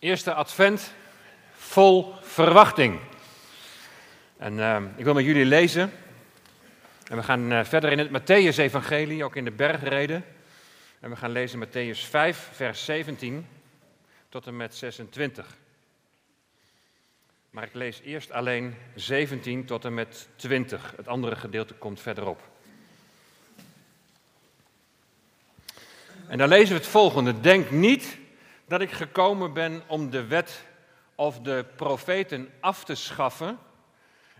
Eerste advent vol verwachting. En eh, ik wil met jullie lezen. En we gaan eh, verder in het Matthäus-evangelie, ook in de bergreden. En we gaan lezen Matthäus 5, vers 17 tot en met 26. Maar ik lees eerst alleen 17 tot en met 20. Het andere gedeelte komt verderop. En dan lezen we het volgende. Denk niet dat ik gekomen ben om de wet of de profeten af te schaffen.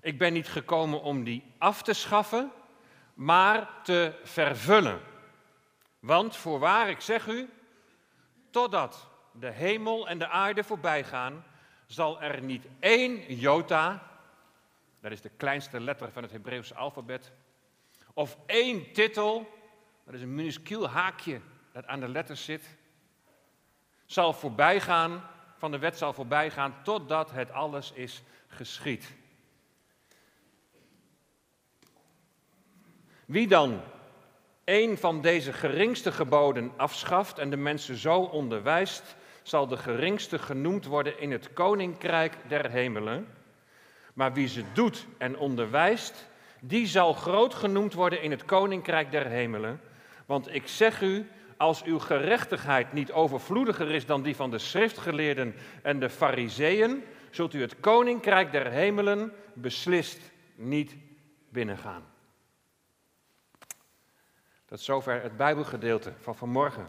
Ik ben niet gekomen om die af te schaffen, maar te vervullen. Want voorwaar, ik zeg u, totdat de hemel en de aarde voorbij gaan, zal er niet één jota, dat is de kleinste letter van het Hebreeuwse alfabet, of één titel, dat is een minuscuul haakje dat aan de letters zit, zal voorbijgaan, van de wet zal voorbijgaan, totdat het alles is geschied. Wie dan een van deze geringste geboden afschaft en de mensen zo onderwijst, zal de geringste genoemd worden in het koninkrijk der hemelen. Maar wie ze doet en onderwijst, die zal groot genoemd worden in het koninkrijk der hemelen. Want ik zeg u, als uw gerechtigheid niet overvloediger is dan die van de schriftgeleerden en de fariseeën, zult u het koninkrijk der hemelen beslist niet binnengaan. Dat zover het Bijbelgedeelte van vanmorgen.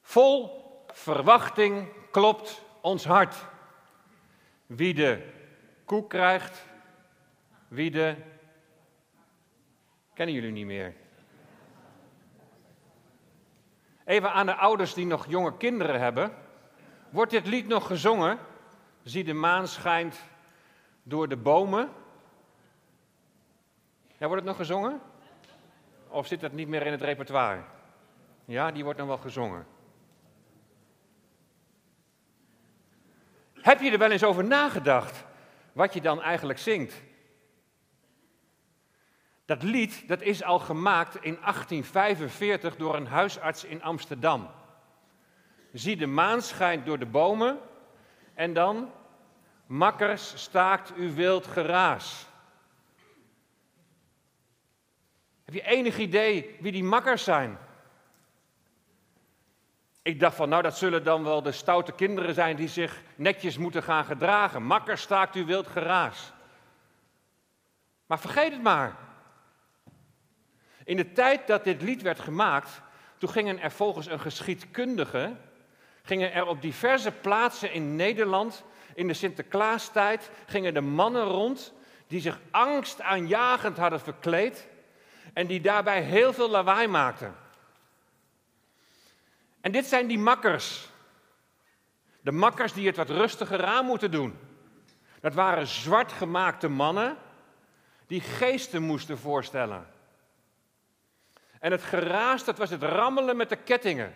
Vol verwachting klopt ons hart. Wie de koek krijgt, wie de Kennen jullie niet meer? Even aan de ouders die nog jonge kinderen hebben. Wordt dit lied nog gezongen? Zie de maan schijnt door de bomen. Ja, wordt het nog gezongen? Of zit dat niet meer in het repertoire? Ja, die wordt nog wel gezongen. Heb je er wel eens over nagedacht wat je dan eigenlijk zingt? Dat lied dat is al gemaakt in 1845 door een huisarts in Amsterdam. Zie de maan schijnt door de bomen en dan makkers staakt u wild geraas. Heb je enig idee wie die makkers zijn? Ik dacht van, nou dat zullen dan wel de stoute kinderen zijn die zich netjes moeten gaan gedragen. Makkers staakt u wild geraas. Maar vergeet het maar. In de tijd dat dit lied werd gemaakt, toen gingen er volgens een geschiedkundige, gingen er op diverse plaatsen in Nederland, in de Sinterklaastijd, gingen de mannen rond die zich angstaanjagend hadden verkleed en die daarbij heel veel lawaai maakten. En dit zijn die makkers. De makkers die het wat rustiger aan moeten doen. Dat waren zwart gemaakte mannen die geesten moesten voorstellen. En het geraas, dat was het rammelen met de kettingen.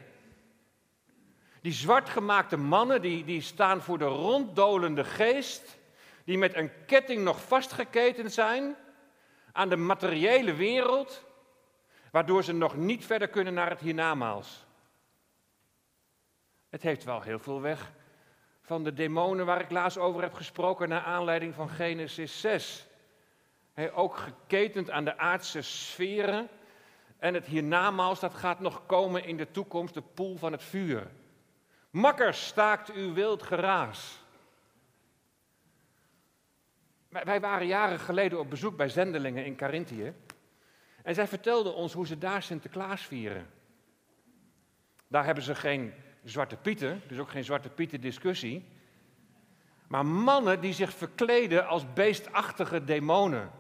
Die zwartgemaakte mannen, die, die staan voor de ronddolende geest, die met een ketting nog vastgeketend zijn aan de materiële wereld, waardoor ze nog niet verder kunnen naar het hiernamaals. Het heeft wel heel veel weg van de demonen waar ik laatst over heb gesproken naar aanleiding van Genesis 6. Hij ook geketend aan de aardse sferen, en het hiernamaals, dat gaat nog komen in de toekomst, de poel van het vuur. Makkers, staakt uw wild geraas. Wij waren jaren geleden op bezoek bij zendelingen in Carinthië. En zij vertelden ons hoe ze daar Sinterklaas vieren. Daar hebben ze geen zwarte pieten, dus ook geen zwarte pieten discussie. Maar mannen die zich verkleden als beestachtige demonen.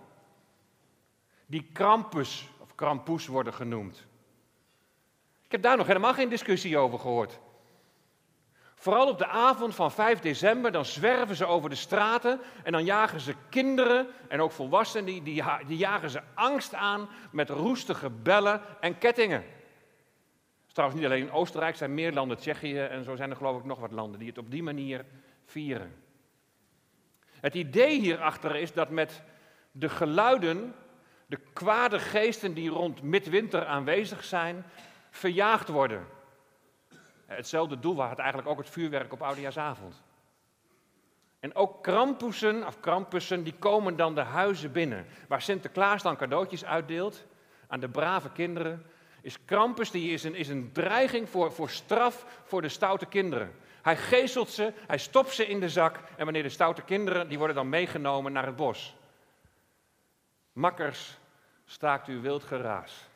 Die Krampus Krampus worden genoemd. Ik heb daar nog helemaal geen discussie over gehoord. Vooral op de avond van 5 december, dan zwerven ze over de straten en dan jagen ze kinderen en ook volwassenen, die, die, jagen ze angst aan met roestige bellen en kettingen. Trouwens, niet alleen in Oostenrijk, zijn meer landen, Tsjechië en zo zijn er geloof ik nog wat landen die het op die manier vieren. Het idee hierachter is dat met de geluiden de kwade geesten die rond midwinter aanwezig zijn, verjaagd worden. Hetzelfde doel had eigenlijk ook het vuurwerk op Oudejaarsavond. En ook krampussen, of krampussen, die komen dan de huizen binnen. Waar Sinterklaas dan cadeautjes uitdeelt aan de brave kinderen. Is Krampus die is een, is een dreiging voor, voor straf voor de stoute kinderen. Hij geestelt ze, hij stopt ze in de zak. En wanneer de stoute kinderen, die worden dan meegenomen naar het bos. Makkers, staakt uw wild geraas.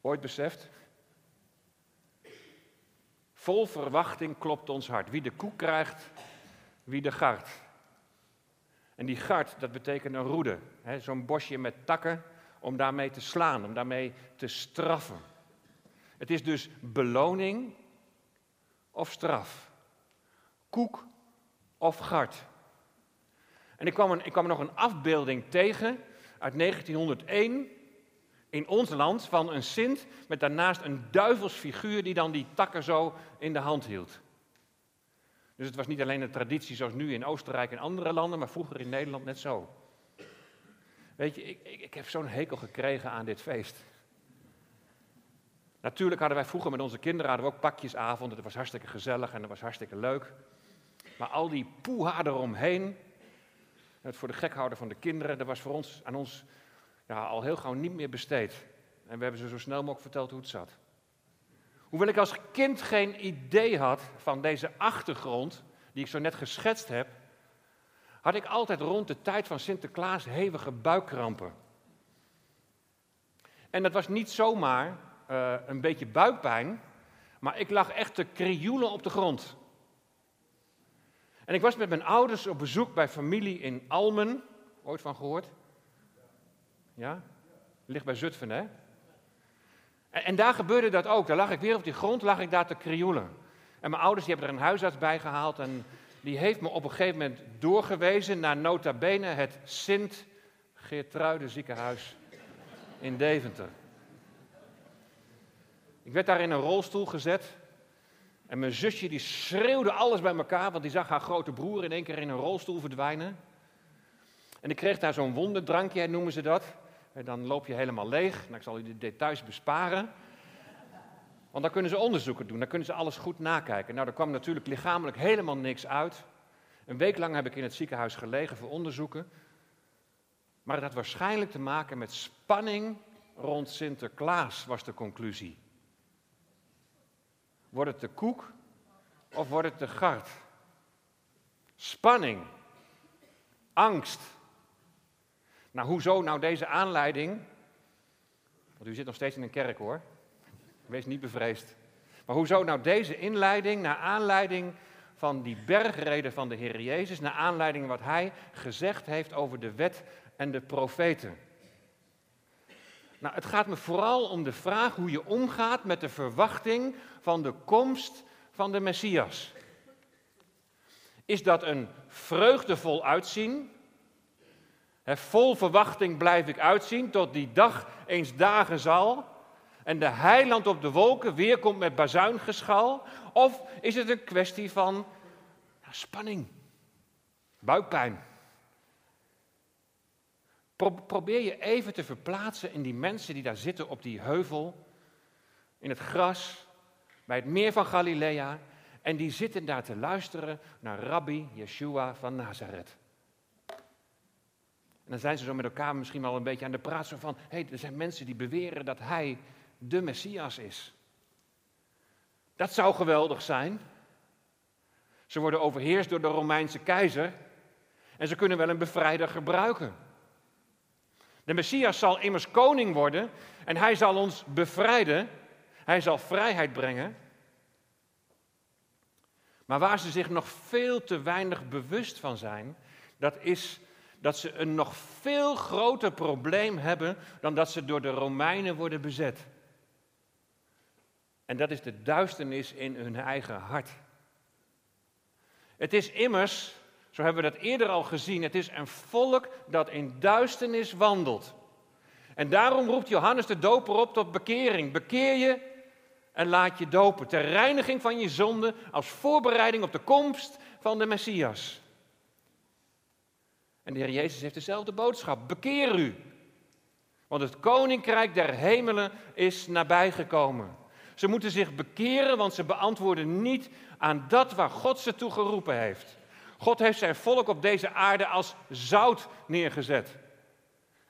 Ooit beseft? Vol verwachting klopt ons hart. Wie de koek krijgt, wie de gart. En die gart, dat betekent een roede. Zo'n bosje met takken om daarmee te slaan, om daarmee te straffen. Het is dus beloning of straf. Koek of gart. En ik kwam, een, ik kwam nog een afbeelding tegen uit 1901 in ons land van een Sint met daarnaast een duivelsfiguur die dan die takken zo in de hand hield. Dus het was niet alleen een traditie zoals nu in Oostenrijk en andere landen, maar vroeger in Nederland net zo. Weet je, ik, ik, ik heb zo'n hekel gekregen aan dit feest. Natuurlijk hadden wij vroeger met onze kinderen hadden we ook pakjesavond. Dat was hartstikke gezellig en dat was hartstikke leuk. Maar al die poeha eromheen, het voor de gek houden van de kinderen, dat was voor ons, aan ons ja, al heel gauw niet meer besteed. En we hebben ze zo snel mogelijk verteld hoe het zat. Hoewel ik als kind geen idee had van deze achtergrond, die ik zo net geschetst heb, had ik altijd rond de tijd van Sinterklaas hevige buikkrampen. En dat was niet zomaar uh, een beetje buikpijn, maar ik lag echt te krioelen op de grond. En ik was met mijn ouders op bezoek bij familie in Almen. Ooit van gehoord? Ja? Ligt bij Zutphen, hè? En, en, daar gebeurde dat ook. Daar lag ik weer op die grond, lag ik daar te krioelen. En mijn ouders die hebben er een huisarts bij gehaald en die heeft me op een gegeven moment doorgewezen naar nota bene het Sint Geertruiden ziekenhuis in Deventer. Ik werd daar in een rolstoel gezet. En mijn zusje die schreeuwde alles bij elkaar, want die zag haar grote broer in één keer in een rolstoel verdwijnen. En ik kreeg daar zo'n wonderdrankje, noemen ze dat. En dan loop je helemaal leeg. Nou, ik zal u de details besparen. Want dan kunnen ze onderzoeken doen, dan kunnen ze alles goed nakijken. Nou, er kwam natuurlijk lichamelijk helemaal niks uit. Een week lang heb ik in het ziekenhuis gelegen voor onderzoeken. Maar het had waarschijnlijk te maken met spanning rond Sinterklaas, was de conclusie. Wordt het de koek of wordt het de gart? Spanning, angst. Nou, hoezo nou deze aanleiding? Want u zit nog steeds in een kerk hoor. Wees niet bevreesd. Maar hoezo nou deze inleiding naar aanleiding van die bergreden van de Heer Jezus, naar aanleiding wat Hij gezegd heeft over de wet en de profeten? Nou, het gaat me vooral om de vraag hoe je omgaat met de verwachting van de komst van de Messias. Is dat een vreugdevol uitzien? vol verwachting blijf ik uitzien tot die dag eens dagen zal en de heiland op de wolken weer komt met bazuingeschal? Of is het een kwestie van spanning, buikpijn? Probeer je even te verplaatsen in die mensen die daar zitten op die heuvel, in het gras, bij het meer van Galilea. En die zitten daar te luisteren naar Rabbi Yeshua van Nazareth. En dan zijn ze zo met elkaar misschien wel een beetje aan de praat zo van, hé, hey, er zijn mensen die beweren dat hij de Messias is. Dat zou geweldig zijn. Ze worden overheerst door de Romeinse keizer en ze kunnen wel een bevrijder gebruiken. De Messias zal immers koning worden en hij zal ons bevrijden. Hij zal vrijheid brengen. Maar waar ze zich nog veel te weinig bewust van zijn, dat is dat ze een nog veel groter probleem hebben dan dat ze door de Romeinen worden bezet. En dat is de duisternis in hun eigen hart. Het is immers, zo hebben we dat eerder al gezien, het is een volk dat in duisternis wandelt. En daarom roept Johannes de Doper op tot bekering. Bekeer je en laat je dopen. Ter reiniging van je zonde als voorbereiding op de komst van de Messias. En de Heer Jezus heeft dezelfde boodschap. Bekeer u. Want het koninkrijk der hemelen is nabijgekomen. Ze moeten zich bekeren, want ze beantwoorden niet aan dat waar God ze toe geroepen heeft. God heeft zijn volk op deze aarde als zout neergezet.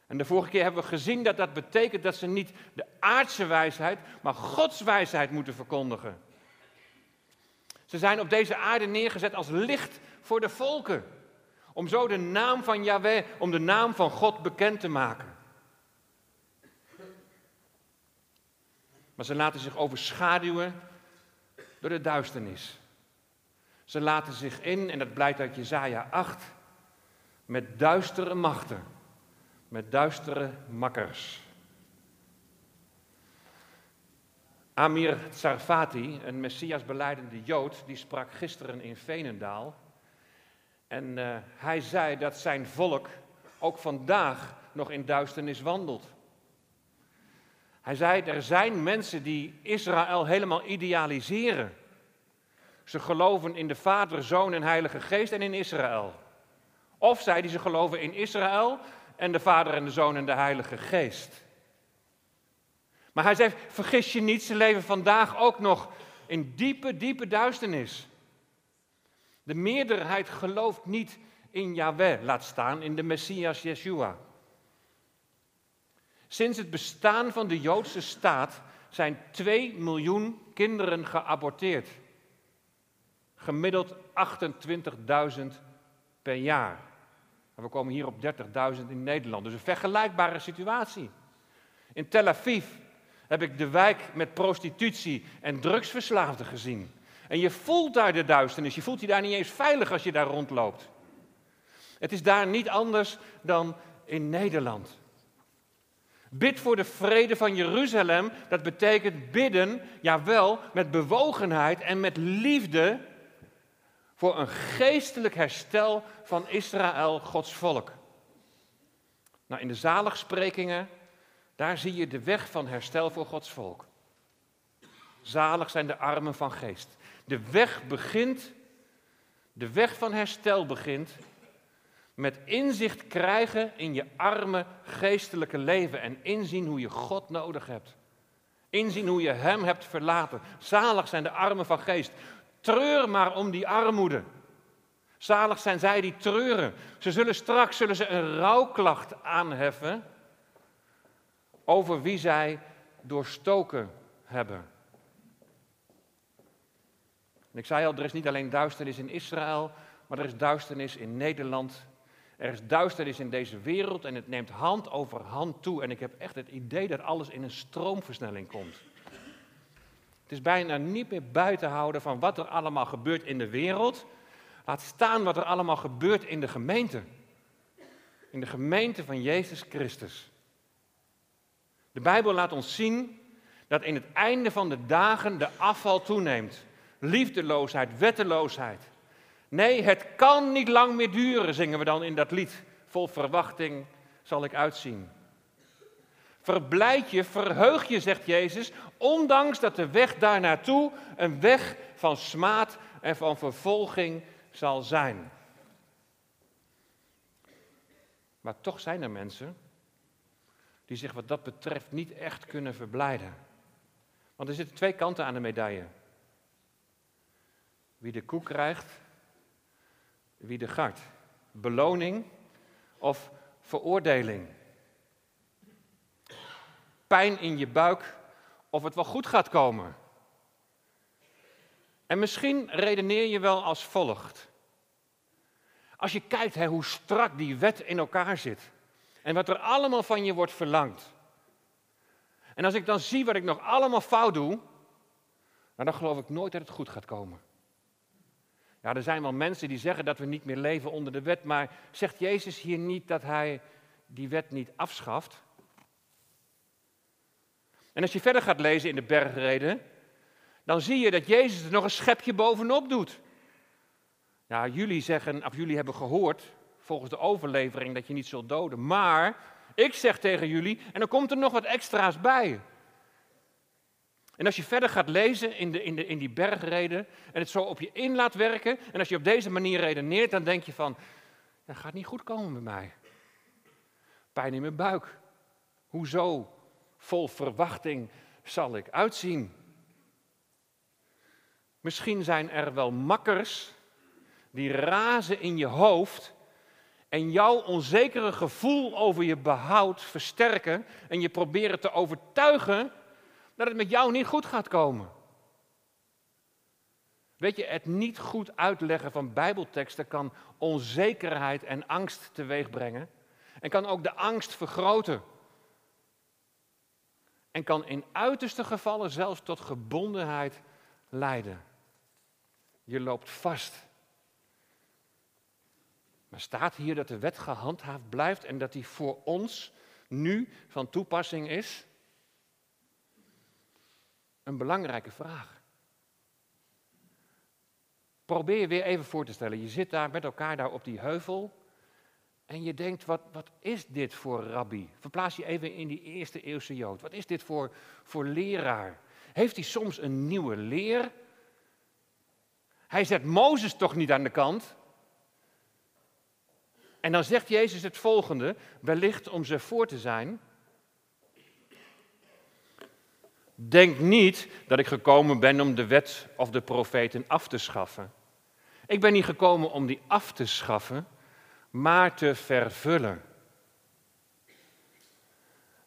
En de vorige keer hebben we gezien dat dat betekent dat ze niet de aardse wijsheid, maar Gods wijsheid moeten verkondigen. Ze zijn op deze aarde neergezet als licht voor de volken. Om zo de naam van Yahweh, om de naam van God bekend te maken. Maar ze laten zich overschaduwen door de duisternis. Ze laten zich in, en dat blijkt uit Jezaja 8, met duistere machten, met duistere makkers. Amir Tsarfati, een messiasbeleidende Jood, die sprak gisteren in Venendaal. En uh, hij zei dat zijn volk ook vandaag nog in duisternis wandelt. Hij zei, er zijn mensen die Israël helemaal idealiseren. Ze geloven in de Vader, Zoon en Heilige Geest en in Israël. Of zij die ze geloven in Israël en de Vader en de Zoon en de Heilige Geest. Maar hij zei, vergis je niet, ze leven vandaag ook nog in diepe, diepe duisternis. De meerderheid gelooft niet in Yahweh, laat staan in de Messias Yeshua. Sinds het bestaan van de Joodse staat zijn 2 miljoen kinderen geaborteerd. Gemiddeld 28.000 per jaar. En we komen hier op 30.000 in Nederland. Dus een vergelijkbare situatie. In Tel Aviv heb ik de wijk met prostitutie en drugsverslaafden gezien. En je voelt daar de duisternis. Je voelt je daar niet eens veilig als je daar rondloopt. Het is daar niet anders dan in Nederland. Bid voor de vrede van Jeruzalem. Dat betekent bidden, jawel, met bewogenheid en met liefde voor een geestelijk herstel van Israël, Gods volk. Nou, in de zaligsprekingen, daar zie je de weg van herstel voor Gods volk. Zalig zijn de armen van geest. De weg begint, de weg van herstel begint met inzicht krijgen in je arme geestelijke leven en inzien hoe je God nodig hebt. Inzien hoe je Hem hebt verlaten. Zalig zijn de armen van geest. Treur maar om die armoede. Zalig zijn zij die treuren. Ze zullen straks zullen ze een rouwklacht aanheffen over wie zij doorstoken hebben. En ik zei al, er is niet alleen duisternis in Israël, maar er is duisternis in Nederland. Er is duisternis in deze wereld en het neemt hand over hand toe. En ik heb echt het idee dat alles in een stroomversnelling komt. Het is bijna niet meer buiten houden van wat er allemaal gebeurt in de wereld. Laat staan wat er allemaal gebeurt in de gemeente. In de gemeente van Jezus Christus. De Bijbel laat ons zien dat in het einde van de dagen de afval toeneemt. Liefdeloosheid, wetteloosheid. Nee, het kan niet lang meer duren, zingen we dan in dat lied. Vol verwachting zal ik uitzien. Verblijd je, verheug je, zegt Jezus, ondanks dat de weg daar naartoe een weg van smaad en van vervolging zal zijn. Maar toch zijn er mensen die zich wat dat betreft niet echt kunnen verblijden. Want er zitten twee kanten aan de medaille. Wie de koek krijgt, wie de gart. Beloning of veroordeling. Pijn in je buik of het wel goed gaat komen. En misschien redeneer je wel als volgt. Als je kijkt hè, hoe strak die wet in elkaar zit en wat er allemaal van je wordt verlangd. En als ik dan zie wat ik nog allemaal fout doe, nou, dan geloof ik nooit dat het goed gaat komen. Ja, er zijn wel mensen die zeggen dat we niet meer leven onder de wet, maar zegt Jezus hier niet dat hij die wet niet afschaft? En als je verder gaat lezen in de bergreden, dan zie je dat Jezus er nog een schepje bovenop doet. Ja, jullie zeggen, of jullie hebben gehoord, volgens de overlevering, dat je niet zult doden. Maar ik zeg tegen jullie, en dan komt er nog wat extra's bij. En als je verder gaat lezen in, de, in, de, in die bergreden en het zo op je in laat werken, en als je op deze manier redeneert, dan denk je van, dat gaat niet goed komen met mij. Pijn in mijn buik. Hoezo? Vol verwachting zal ik uitzien. Misschien zijn er wel makkers die razen in je hoofd en jouw onzekere gevoel over je behoud versterken en je proberen te overtuigen dat het met jou niet goed gaat komen. Weet je, het niet goed uitleggen van Bijbelteksten kan onzekerheid en angst teweegbrengen en kan ook de angst vergroten. En kan in uiterste gevallen zelfs tot gebondenheid leiden. Je loopt vast. Maar staat hier dat de wet gehandhaafd blijft en dat die voor ons nu van toepassing is? Een belangrijke vraag. Probeer je weer even voor te stellen. Je zit daar met elkaar daar op die heuvel. En je denkt, wat, wat is dit voor rabbi? Verplaats je even in die eerste eeuwse Jood. Wat is dit voor, voor leraar? Heeft hij soms een nieuwe leer? Hij zet Mozes toch niet aan de kant? En dan zegt Jezus het volgende, wellicht om ze voor te zijn. Denk niet dat ik gekomen ben om de wet of de profeten af te schaffen. Ik ben niet gekomen om die af te schaffen, maar te vervullen.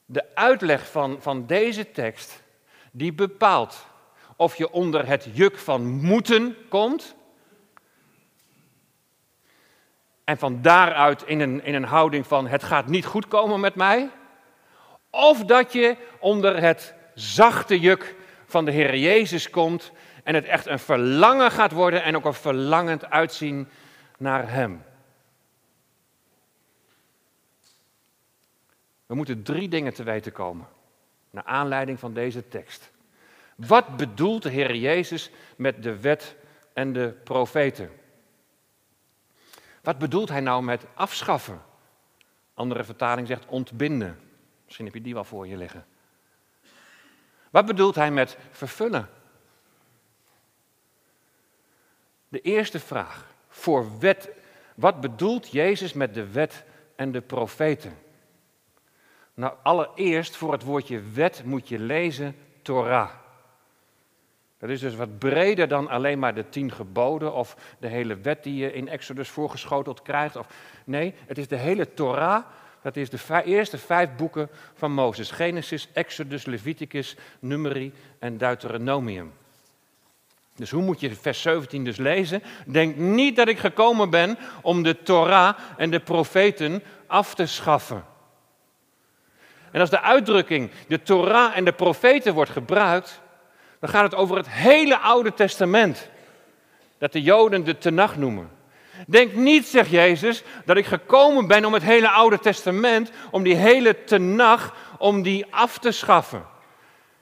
De uitleg van, van deze tekst, die bepaalt of je onder het juk van moeten komt. En van daaruit in een, in een houding van het gaat niet goed komen met mij. Of dat je onder het zachte juk van de Heer Jezus komt en het echt een verlangen gaat worden en ook een verlangend uitzien naar Hem. We moeten drie dingen te weten komen, naar aanleiding van deze tekst. Wat bedoelt de Heer Jezus met de wet en de profeten? Wat bedoelt hij nou met afschaffen? Andere vertaling zegt ontbinden. Misschien heb je die wel voor je liggen. Wat bedoelt hij met vervullen? De eerste vraag voor wet. Wat bedoelt Jezus met de wet en de profeten? Nou, allereerst voor het woordje wet moet je lezen Torah. Dat is dus wat breder dan alleen maar de tien geboden of de hele wet die je in Exodus voorgeschoteld krijgt. Of, nee, het is de hele Torah. Dat is de eerste vijf boeken van Mozes. Genesis, Exodus, Leviticus, Numeri en Deuteronomium. Dus hoe moet je vers 17 dus lezen? Denk niet dat ik gekomen ben om de Torah en de profeten af te schaffen. En als de uitdrukking de Torah en de profeten wordt gebruikt, dan gaat het over het hele Oude Testament. Dat de Joden de Tenach noemen. Denk niet, zegt Jezus, dat ik gekomen ben om het hele Oude Testament, om die hele Tenach, om die af te schaffen.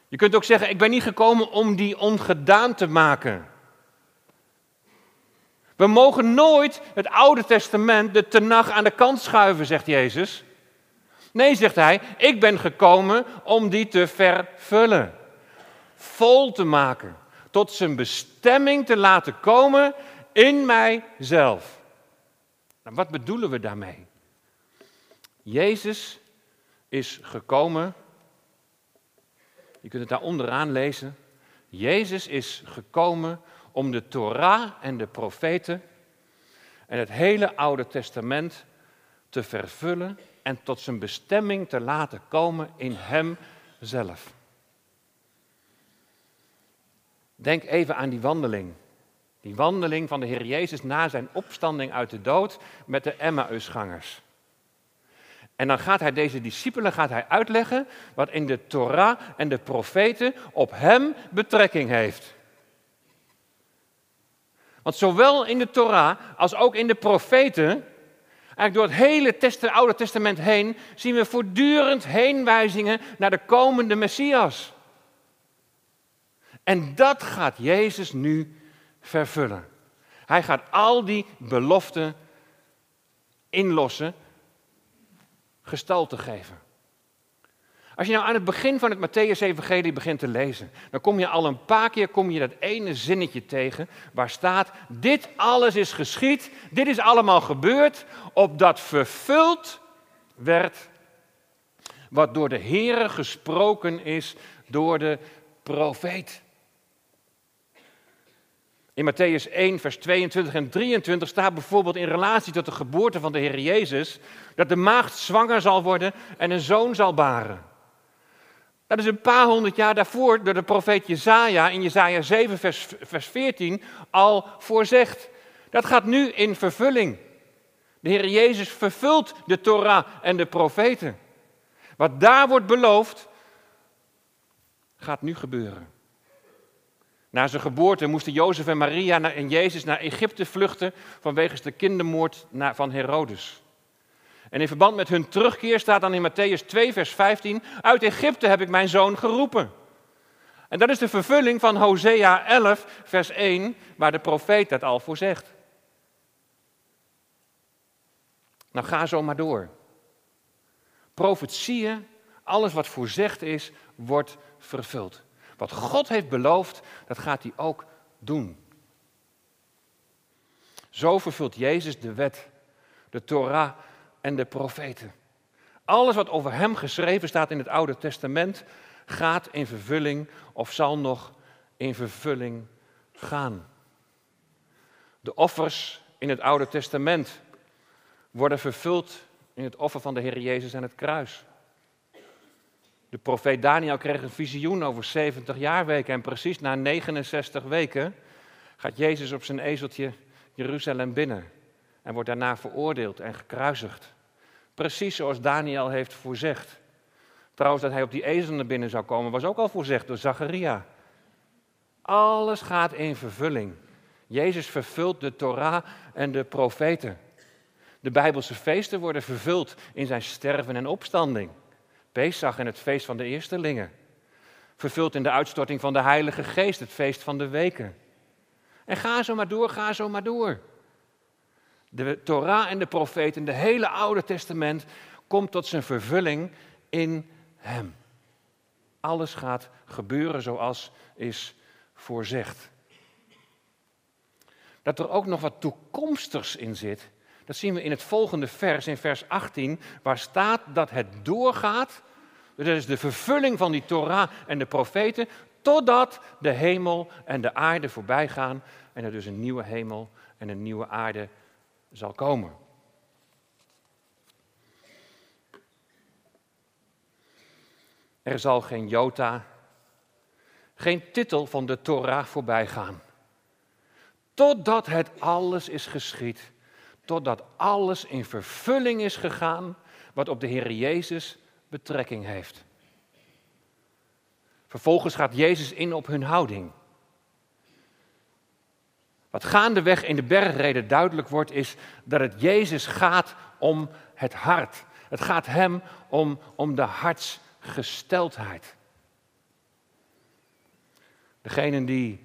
Je kunt ook zeggen, ik ben niet gekomen om die ongedaan te maken. We mogen nooit het Oude Testament, de Tenach, aan de kant schuiven, zegt Jezus. Nee, zegt hij, ik ben gekomen om die te vervullen vol te maken, tot zijn bestemming te laten komen in mijzelf. Nou, wat bedoelen we daarmee? Jezus is gekomen, je kunt het daar onderaan lezen, Jezus is gekomen om de Torah en de profeten en het hele Oude Testament te vervullen en tot zijn bestemming te laten komen in Hemzelf. Denk even aan die wandeling. Die wandeling van de Heer Jezus na zijn opstanding uit de dood met de Emmausgangers. En dan gaat hij deze discipelen gaat hij uitleggen wat in de Torah en de profeten op hem betrekking heeft. Want zowel in de Torah als ook in de profeten, eigenlijk door het hele Oude Testament heen, zien we voortdurend heenwijzingen naar de komende Messias. En dat gaat Jezus nu vervullen. Hij gaat al die beloften inlossen, gestalte geven. Als je nou aan het begin van het Matthäus-evangelie begint te lezen, dan kom je al een paar keer kom je dat ene zinnetje tegen waar staat, dit alles is geschied, dit is allemaal gebeurd, opdat vervuld werd wat door de Heere gesproken is door de profeet. In Matthäus 1, vers 22 en 23 staat bijvoorbeeld in relatie tot de geboorte van de Heer Jezus dat de maagd zwanger zal worden en een zoon zal baren. Dat is een paar honderd jaar daarvoor door de profeet Jezaja in Jezaja 7, vers, vers 14 al voorzegd. Dat gaat nu in vervulling. De Heer Jezus vervult de Torah en de profeten. Wat daar wordt beloofd, gaat nu gebeuren. Na zijn geboorte moesten Jozef en Maria en Jezus naar Egypte vluchten vanwege de kindermoord van Herodes. En in verband met hun terugkeer staat dan in Matthäus 2, vers 15: Uit Egypte heb ik mijn zoon geroepen. En dat is de vervulling van Hosea 11, vers 1, waar de profeet dat al voor zegt. Nou, ga zo maar door. Profetieën, alles wat voorzegd is, wordt vervuld. Wat God heeft beloofd, dat gaat hij ook doen. Zo vervult Jezus de wet, de Torah en de profeten. Alles wat over hem geschreven staat in het Oude Testament gaat in vervulling of zal nog in vervulling gaan. De offers in het Oude Testament worden vervuld in het offer van de Heer Jezus aan het kruis. De profeet Daniel kreeg een visioen over 70 jaarweken en precies na 69 weken gaat Jezus op zijn ezeltje Jeruzalem binnen en wordt daarna veroordeeld en gekruisigd. Precies zoals Daniel heeft voorzegd. Trouwens, dat hij op die ezel naar binnen zou komen, was ook al voorzegd door Zacharia. Alles gaat in vervulling. Jezus vervult de Torah en de profeten. De Bijbelse feesten worden vervuld in zijn sterven en opstanding. Pesach en het feest van de eerstelingen. Vervuld in de uitstorting van de Heilige Geest, het feest van de weken. En ga zo maar door, ga zo maar door. De Torah en de profeten, de hele Oude Testament, komt tot zijn vervulling in Hem. Alles gaat gebeuren zoals is voorzegd. Dat er ook nog wat toekomstigs in zit, dat zien we in het volgende vers, in vers 18, waar staat dat het doorgaat. Dat is de vervulling van die Torah en de profeten, totdat de hemel en de aarde voorbij gaan en er dus een nieuwe hemel en een nieuwe aarde zal komen. Er zal geen jota, geen titel van de Torah voorbij gaan. Totdat het alles is geschied totdat alles in vervulling is gegaan wat op de Heer Jezus betrekking heeft. Vervolgens gaat Jezus in op hun houding. Wat gaandeweg in de bergreden duidelijk wordt, is dat het Jezus gaat om het hart. Het gaat hem om, om de hartsgesteldheid. Degenen die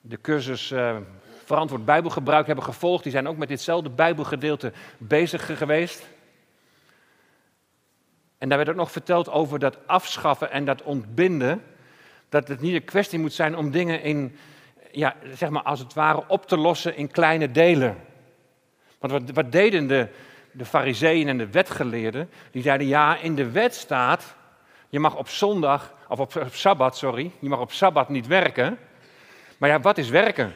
de cursus uh, verantwoord Bijbelgebruik hebben gevolgd, die zijn ook met ditzelfde Bijbelgedeelte bezig geweest. En daar werd ook nog verteld over dat afschaffen en dat ontbinden. Dat het niet een kwestie moet zijn om dingen in, ja, zeg maar als het ware op te lossen in kleine delen. Want wat, wat deden de, de fariseeën en de wetgeleerden? Die zeiden, ja, in de wet staat, je mag op zondag, of op, op sabbat, sorry, je mag op sabbat niet werken. Maar ja, wat is werken?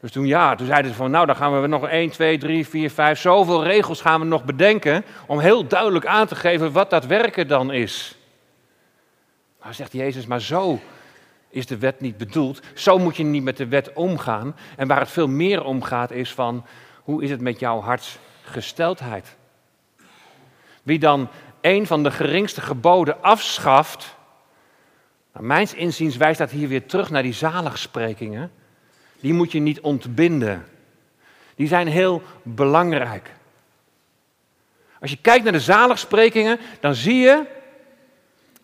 Dus toen ja, toen zeiden ze van nou dan gaan we nog 1, 2, 3, 4, 5, zoveel regels gaan we nog bedenken om heel duidelijk aan te geven wat dat werken dan is. Maar zegt Jezus, maar zo is de wet niet bedoeld. Zo moet je niet met de wet omgaan. En waar het veel meer om gaat is van hoe is het met jouw hartsgesteldheid? Wie dan een van de geringste geboden afschaft, naar mijns inziens wijst dat hier weer terug naar die zaligsprekingen die moet je niet ontbinden. Die zijn heel belangrijk. Als je kijkt naar de zaligsprekingen, dan zie je,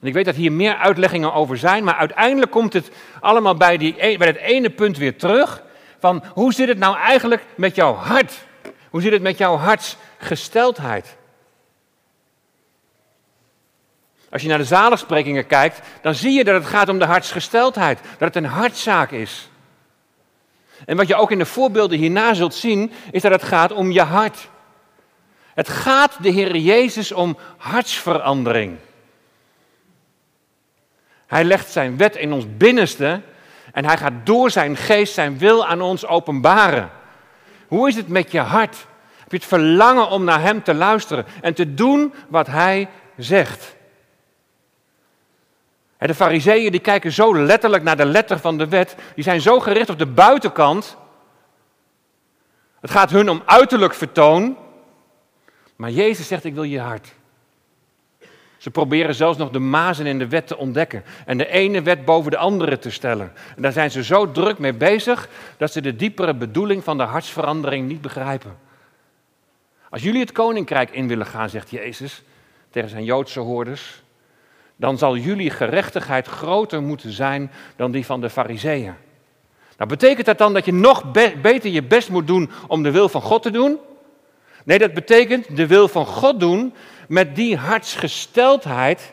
en ik weet dat hier meer uitleggingen over zijn, maar uiteindelijk komt het allemaal bij, die, e- bij het ene punt weer terug. Van hoe zit het nou eigenlijk met jouw hart? Hoe zit het met jouw hartsgesteldheid? Als je naar de zaligsprekingen kijkt, dan zie je dat het gaat om de hartsgesteldheid. Dat het een hartzaak is. En wat je ook in de voorbeelden hierna zult zien, is dat het gaat om je hart. Het gaat de Heer Jezus om hartsverandering. Hij legt zijn wet in ons binnenste En hij gaat door zijn geest zijn wil aan ons openbaren. Hoe is het met je hart? Heb je het verlangen om naar hem te luisteren en te doen wat hij zegt? De fariseeën die kijken zo letterlijk naar de letter van de wet. Die zijn zo gericht op de buitenkant. Het gaat hun om uiterlijk vertoon. Maar Jezus zegt, ik wil je hart. Ze proberen zelfs nog de mazen in de wet te ontdekken en de ene wet boven de andere te stellen. En daar zijn ze zo druk mee bezig dat ze de diepere bedoeling van de hartsverandering niet begrijpen. Als jullie het koninkrijk in willen gaan, zegt Jezus tegen zijn Joodse hoorders, dan zal jullie gerechtigheid groter moeten zijn dan die van de Fariseeën. Nou, betekent dat dan dat je nog beter je best moet doen om de wil van God te doen? Nee, dat betekent de wil van God doen met die hartsgesteldheid,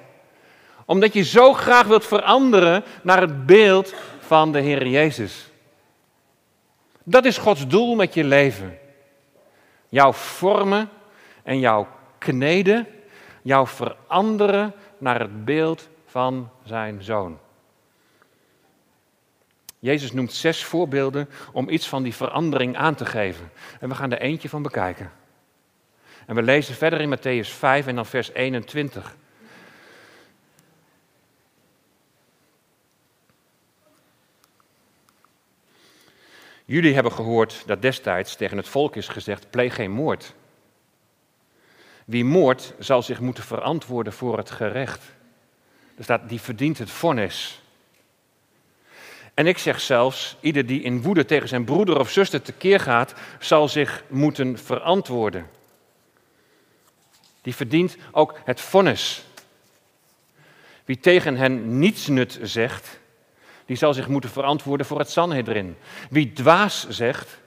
omdat je zo graag wilt veranderen naar het beeld van de Heer Jezus. Dat is Gods doel met je leven. Jouw vormen en jouw kneden, jouw veranderen naar het beeld van zijn zoon. Jezus noemt zes voorbeelden om iets van die verandering aan te geven. En we gaan er eentje van bekijken. En we lezen verder in Matthäus 5 en dan vers 21. Jullie hebben gehoord dat destijds tegen het volk is gezegd: pleeg geen moord. Wie moordt zal zich moeten verantwoorden voor het gerecht. Er staat, die verdient het vonnis. En ik zeg zelfs, ieder die in woede tegen zijn broeder of zuster tekeer gaat, zal zich moeten verantwoorden. Die verdient ook het vonnis. Wie tegen hen niets nut zegt, die zal zich moeten verantwoorden voor het Sanhedrin. Wie dwaas zegt,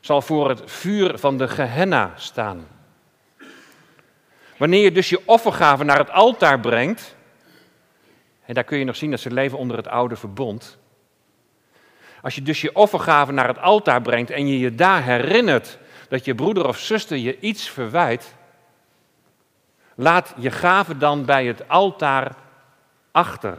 zal voor het vuur van de Gehenna staan. Wanneer je dus je offergave naar het altaar brengt, en daar kun je nog zien dat ze leven onder het oude verbond. Als je dus je offergave naar het altaar brengt en je je daar herinnert dat je broeder of zuster je iets verwijt, laat je gave dan bij het altaar achter.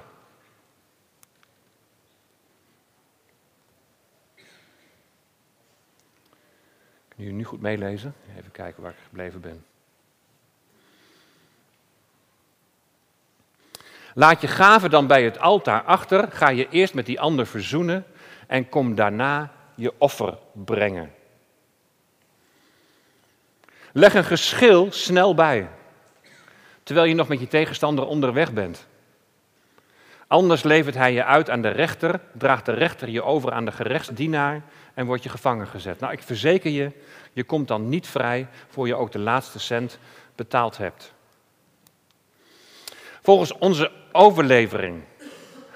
Kun je nu goed meelezen? Even kijken waar ik gebleven ben. Laat je gave dan bij het altaar achter, ga je eerst met die ander verzoenen en kom daarna je offer brengen. Leg een geschil snel bij, terwijl je nog met je tegenstander onderweg bent. Anders levert hij je uit aan de rechter, draagt de rechter je over aan de gerechtsdienaar en word je gevangen gezet. Nou, ik verzeker je, je komt dan niet vrij voor je ook de laatste cent betaald hebt. Volgens onze overlevering,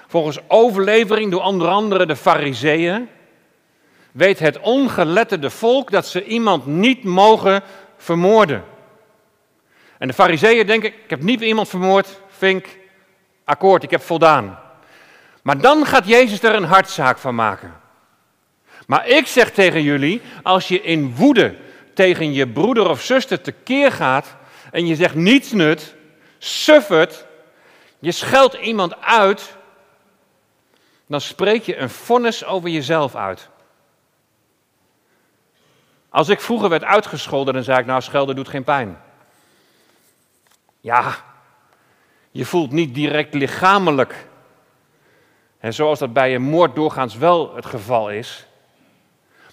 volgens overlevering door onder andere de Fariseeën, weet het ongeletterde volk dat ze iemand niet mogen vermoorden. En de Fariseeën denken: ik heb niet iemand vermoord, vink, akkoord, ik heb voldaan. Maar dan gaat Jezus er een hartzaak van maken. Maar ik zeg tegen jullie, als je in woede tegen je broeder of zuster tekeer gaat en je zegt niets nut, suffert, je scheldt iemand uit, dan spreek je een vonnis over jezelf uit. Als ik vroeger werd uitgescholden, dan zei ik, nou schelden doet geen pijn. Ja, je voelt niet direct lichamelijk. En zoals dat bij een moord doorgaans wel het geval is.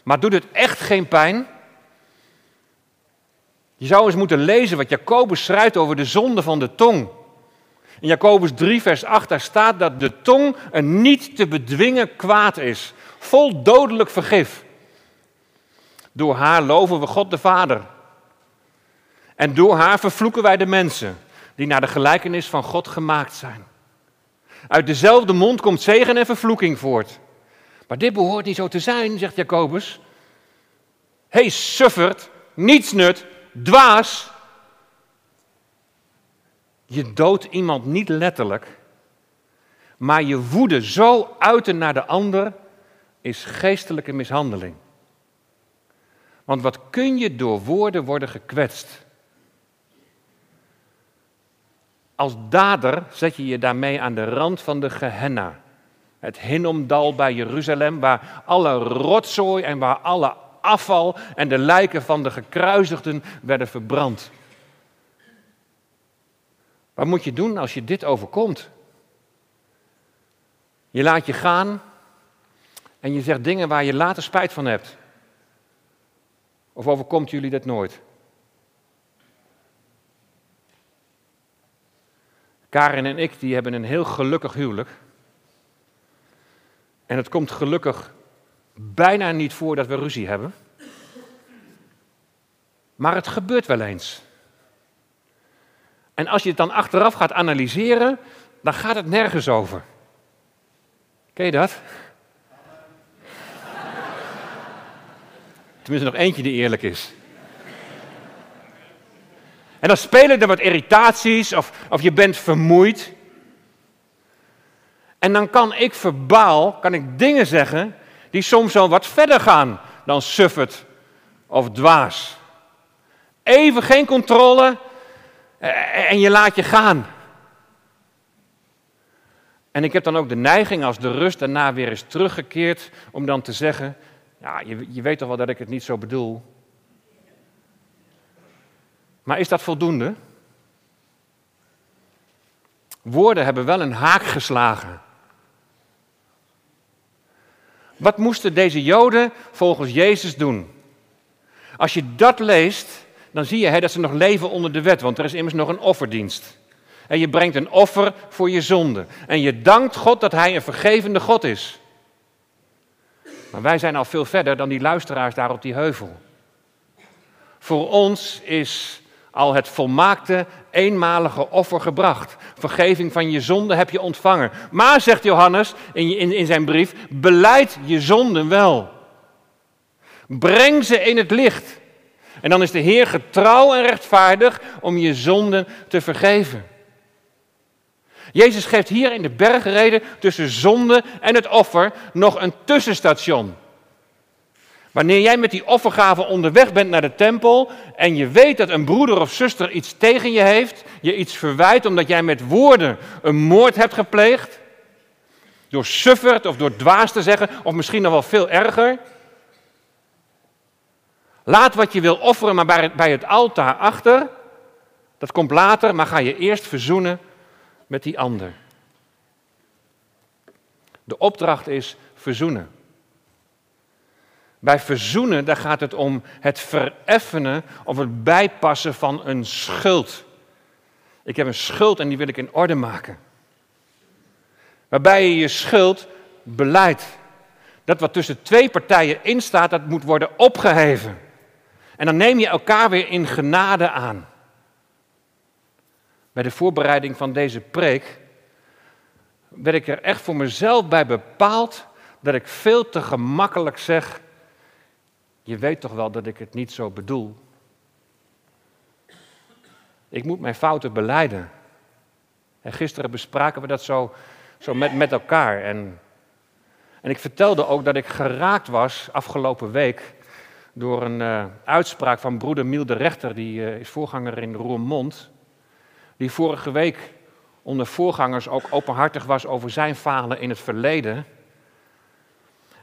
Maar doet het echt geen pijn? Je zou eens moeten lezen wat Jacobus schrijft over de zonde van de tong. In Jacobus 3, vers 8, daar staat dat de tong een niet te bedwingen kwaad is, vol dodelijk vergif. Door haar loven we God de Vader. En door haar vervloeken wij de mensen die naar de gelijkenis van God gemaakt zijn. Uit dezelfde mond komt zegen en vervloeking voort. Maar dit behoort niet zo te zijn, zegt Jacobus. Hé, hey, suffert, nietsnut, dwaas. Je doodt iemand niet letterlijk, maar je woede zo uiten naar de ander is geestelijke mishandeling. Want wat kun je door woorden worden gekwetst? Als dader zet je je daarmee aan de rand van de Gehenna. Het Hinnomdal bij Jeruzalem, waar alle rotzooi en waar alle afval en de lijken van de gekruisigden werden verbrand. Wat moet je doen als je dit overkomt? Je laat je gaan en je zegt dingen waar je later spijt van hebt. Of overkomt jullie dat nooit? Karin en ik die hebben een heel gelukkig huwelijk. En het komt gelukkig bijna niet voor dat we ruzie hebben. Maar het gebeurt wel eens. En als je het dan achteraf gaat analyseren, dan gaat het nergens over. Ken je dat? Tenminste, nog eentje die eerlijk is. En dan spelen er wat irritaties of, of je bent vermoeid. En dan kan ik verbaal, kan ik dingen zeggen die soms al wat verder gaan dan suffert of dwaas. Even geen controle en je laat je gaan. En ik heb dan ook de neiging als de rust daarna weer is teruggekeerd om dan te zeggen, ja, je, je weet toch wel dat ik het niet zo bedoel. Maar is dat voldoende? Woorden hebben wel een haak geslagen. Wat moesten deze Joden volgens Jezus doen? Als je dat leest, dan zie je dat ze nog leven onder de wet, want er is immers nog een offerdienst. En je brengt een offer voor je zonde. En je dankt God dat Hij een vergevende God is. Maar wij zijn al veel verder dan die luisteraars daar op die heuvel. Voor ons is al het volmaakte, eenmalige offer gebracht. Vergeving van je zonde heb je ontvangen. Maar, zegt Johannes in, in, in zijn brief, beleid je zonden wel. Breng ze in het licht. En dan is de Heer getrouw en rechtvaardig om je zonden te vergeven. Jezus geeft hier in de bergreden tussen zonde en het offer nog een tussenstation. Wanneer jij met die offergave onderweg bent naar de tempel en je weet dat een broeder of zuster iets tegen je heeft, je iets verwijt omdat jij met woorden een moord hebt gepleegd, door sufferd of door dwaas te zeggen, of misschien nog wel veel erger. Laat wat je wil offeren maar bij het altaar achter. Dat komt later, maar ga je eerst verzoenen met die ander. De opdracht is verzoenen. Bij verzoenen, daar gaat het om het vereffenen of het bijpassen van een schuld. Ik heb een schuld en die wil ik in orde maken. Waarbij je je schuld beleidt. Dat wat tussen twee partijen instaat, dat moet worden opgeheven. En dan neem je elkaar weer in genade aan. Bij de voorbereiding van deze preek werd ik er echt voor mezelf bij bepaald dat ik veel te gemakkelijk zeg: Je weet toch wel dat ik het niet zo bedoel. Ik moet mijn fouten beleiden. En gisteren bespraken we dat zo, zo met, met elkaar. En, en ik vertelde ook dat ik geraakt was afgelopen week door een uh, uitspraak van broeder Miel de Rechter, die uh, is voorganger in Roermond die vorige week onder voorgangers ook openhartig was over zijn falen in het verleden.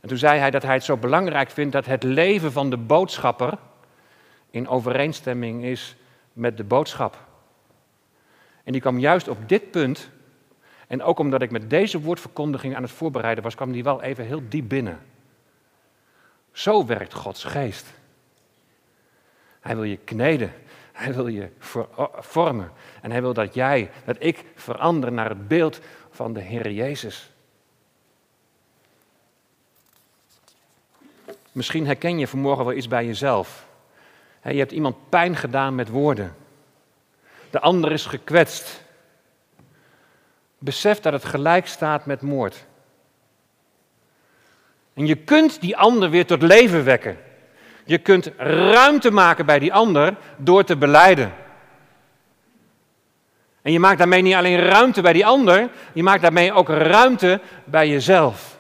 En toen zei hij dat hij het zo belangrijk vindt dat het leven van de boodschapper in overeenstemming is met de boodschap. En die kwam juist op dit punt, en ook omdat ik met deze woordverkondiging aan het voorbereiden was, kwam die wel even heel diep binnen. Zo werkt Gods geest. Hij wil je kneden, hij wil je vormen. En hij wil dat jij, dat ik verander naar het beeld van de Heer Jezus. Misschien herken je vanmorgen wel iets bij jezelf. Je hebt iemand pijn gedaan met woorden. De ander is gekwetst. Besef dat het gelijk staat met moord. En je kunt die ander weer tot leven wekken. Je kunt ruimte maken bij die ander door te beleiden. En je maakt daarmee niet alleen ruimte bij die ander, je maakt daarmee ook ruimte bij jezelf.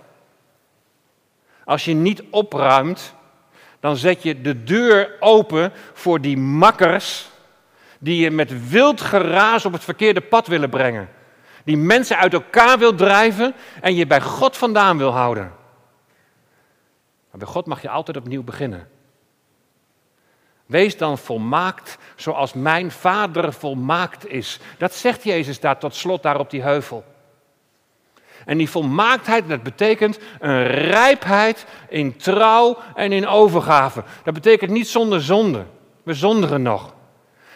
Als je niet opruimt, dan zet je de deur open voor die makkers die je met wild geraas op het verkeerde pad willen brengen. Die mensen uit elkaar wil drijven en je bij God vandaan wil houden. Maar bij God mag je altijd opnieuw beginnen. Wees dan volmaakt zoals mijn vader volmaakt is. Dat zegt Jezus daar tot slot daar op die heuvel. En die volmaaktheid, dat betekent een rijpheid in trouw en in overgave. Dat betekent niet zonder zonde. We zonderen nog.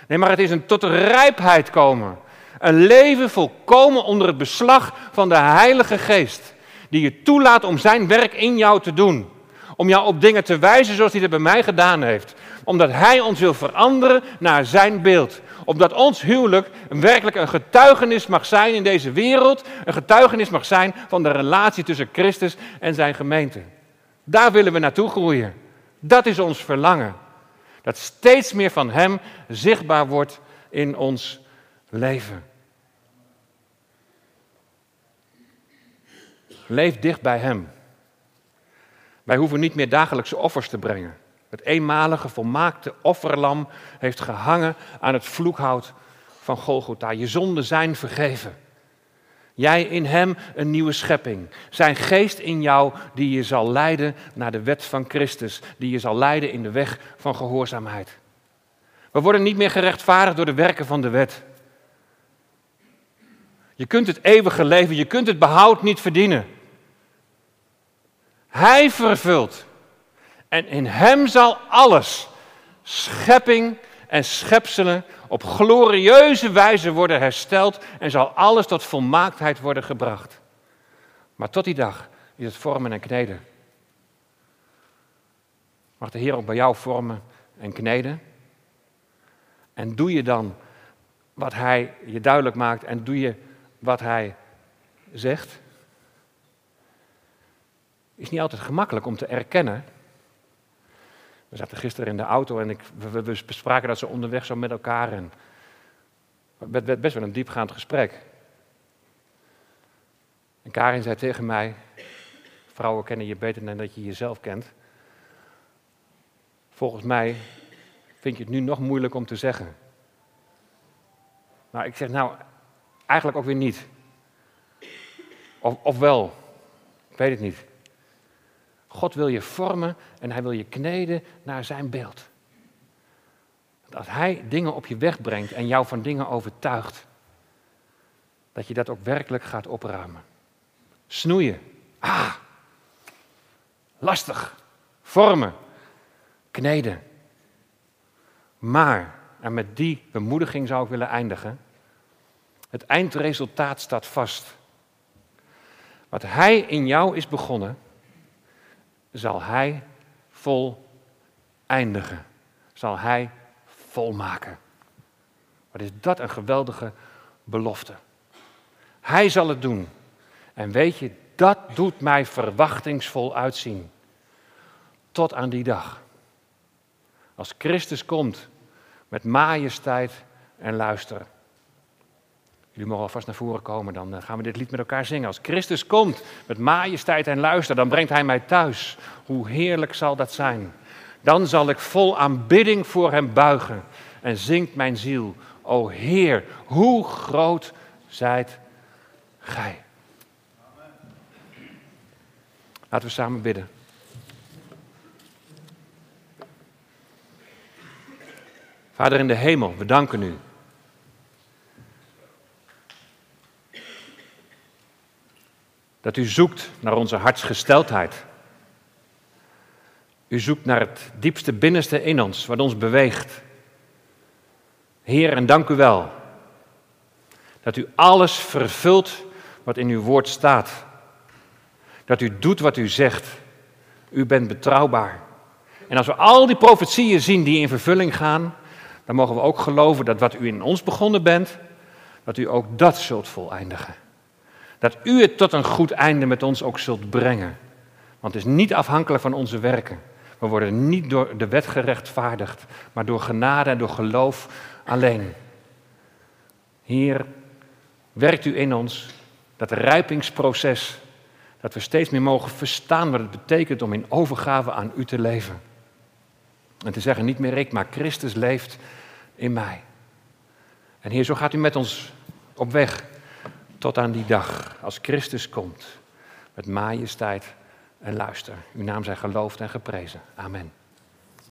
Nee, maar het is een tot rijpheid komen. Een leven volkomen onder het beslag van de Heilige Geest. Die je toelaat om zijn werk in jou te doen. Om jou op dingen te wijzen zoals hij dat bij mij gedaan heeft. Omdat hij ons wil veranderen naar zijn beeld. Omdat ons huwelijk werkelijk een getuigenis mag zijn in deze wereld. Een getuigenis mag zijn van de relatie tussen Christus en zijn gemeente. Daar willen we naartoe groeien. Dat is ons verlangen. Dat steeds meer van Hem zichtbaar wordt in ons leven. Leef dicht bij Hem. Wij hoeven niet meer dagelijkse offers te brengen. Het eenmalige, volmaakte offerlam heeft gehangen aan het vloekhout van Golgotha. Je zonden zijn vergeven. Jij in hem een nieuwe schepping. Zijn geest in jou die je zal leiden naar de wet van Christus. Die je zal leiden in de weg van gehoorzaamheid. We worden niet meer gerechtvaardigd door de werken van de wet. Je kunt het eeuwige leven, je kunt het behoud niet verdienen. Hij vervult. En in hem zal alles, schepping en schepselen, op glorieuze wijze worden hersteld en zal alles tot volmaaktheid worden gebracht. Maar tot die dag is het vormen en kneden. Mag de Heer ook bij jou vormen en kneden? En doe je dan wat Hij je duidelijk maakt en doe je wat Hij zegt? Is niet altijd gemakkelijk om te erkennen. We zaten gisteren in de auto en ik, we, bespraken dat ze onderweg zo met elkaar. En het werd best wel een diepgaand gesprek. En Karin zei tegen mij: Vrouwen kennen je beter dan dat je jezelf kent. Volgens mij vind je het nu nog moeilijk om te zeggen. Nou, ik zeg nou, eigenlijk ook weer niet. Of, of wel, ik weet het niet. God wil je vormen en hij wil je kneden naar zijn beeld. Dat hij dingen op je weg brengt en jou van dingen overtuigt, dat je dat ook werkelijk gaat opruimen. Snoeien. Ah, lastig. Vormen. Kneden. Maar, en met die bemoediging zou ik willen eindigen, het eindresultaat staat vast. Wat hij in jou is begonnen, zal hij vol eindigen. Zal hij volmaken. Wat is dat een geweldige belofte. Hij zal het doen. En weet je, dat doet mij verwachtingsvol uitzien. Tot aan die dag. Als Christus komt met majesteit en luister. Jullie mogen alvast naar voren komen, dan eh, gaan we dit lied met elkaar zingen. Als Christus komt met majesteit en luister, dan brengt Hij mij thuis. Hoe heerlijk zal dat zijn. Dan zal ik vol aanbidding voor Hem buigen en zingt mijn ziel. O Heer, hoe groot zijt Gij. Laten we samen bidden. Vader in de hemel, we danken u. Dat u zoekt naar onze hartsgesteldheid. U zoekt naar het diepste binnenste in ons, wat ons beweegt. Heer, en dank u wel dat u alles vervult wat in uw woord staat. Dat u doet wat u zegt. U bent betrouwbaar. En als we al die profetieën zien die in vervulling gaan, dan mogen we ook geloven dat wat u in ons begonnen bent, dat u ook dat zult voleindigen. Dat u het tot een goed einde met ons ook zult brengen. Want het is niet afhankelijk van onze werken. We worden niet door de wet gerechtvaardigd, maar door genade en door geloof alleen. Heer, werkt u in ons dat rijpingsproces, dat we steeds meer mogen verstaan wat het betekent om in overgave aan u te leven. En te zeggen, niet meer ik, maar Christus leeft in mij. En Heer, zo gaat u met ons op weg tot aan die dag als Christus komt met majesteit en luister. Uw naam zij geloofd en geprezen. Amen.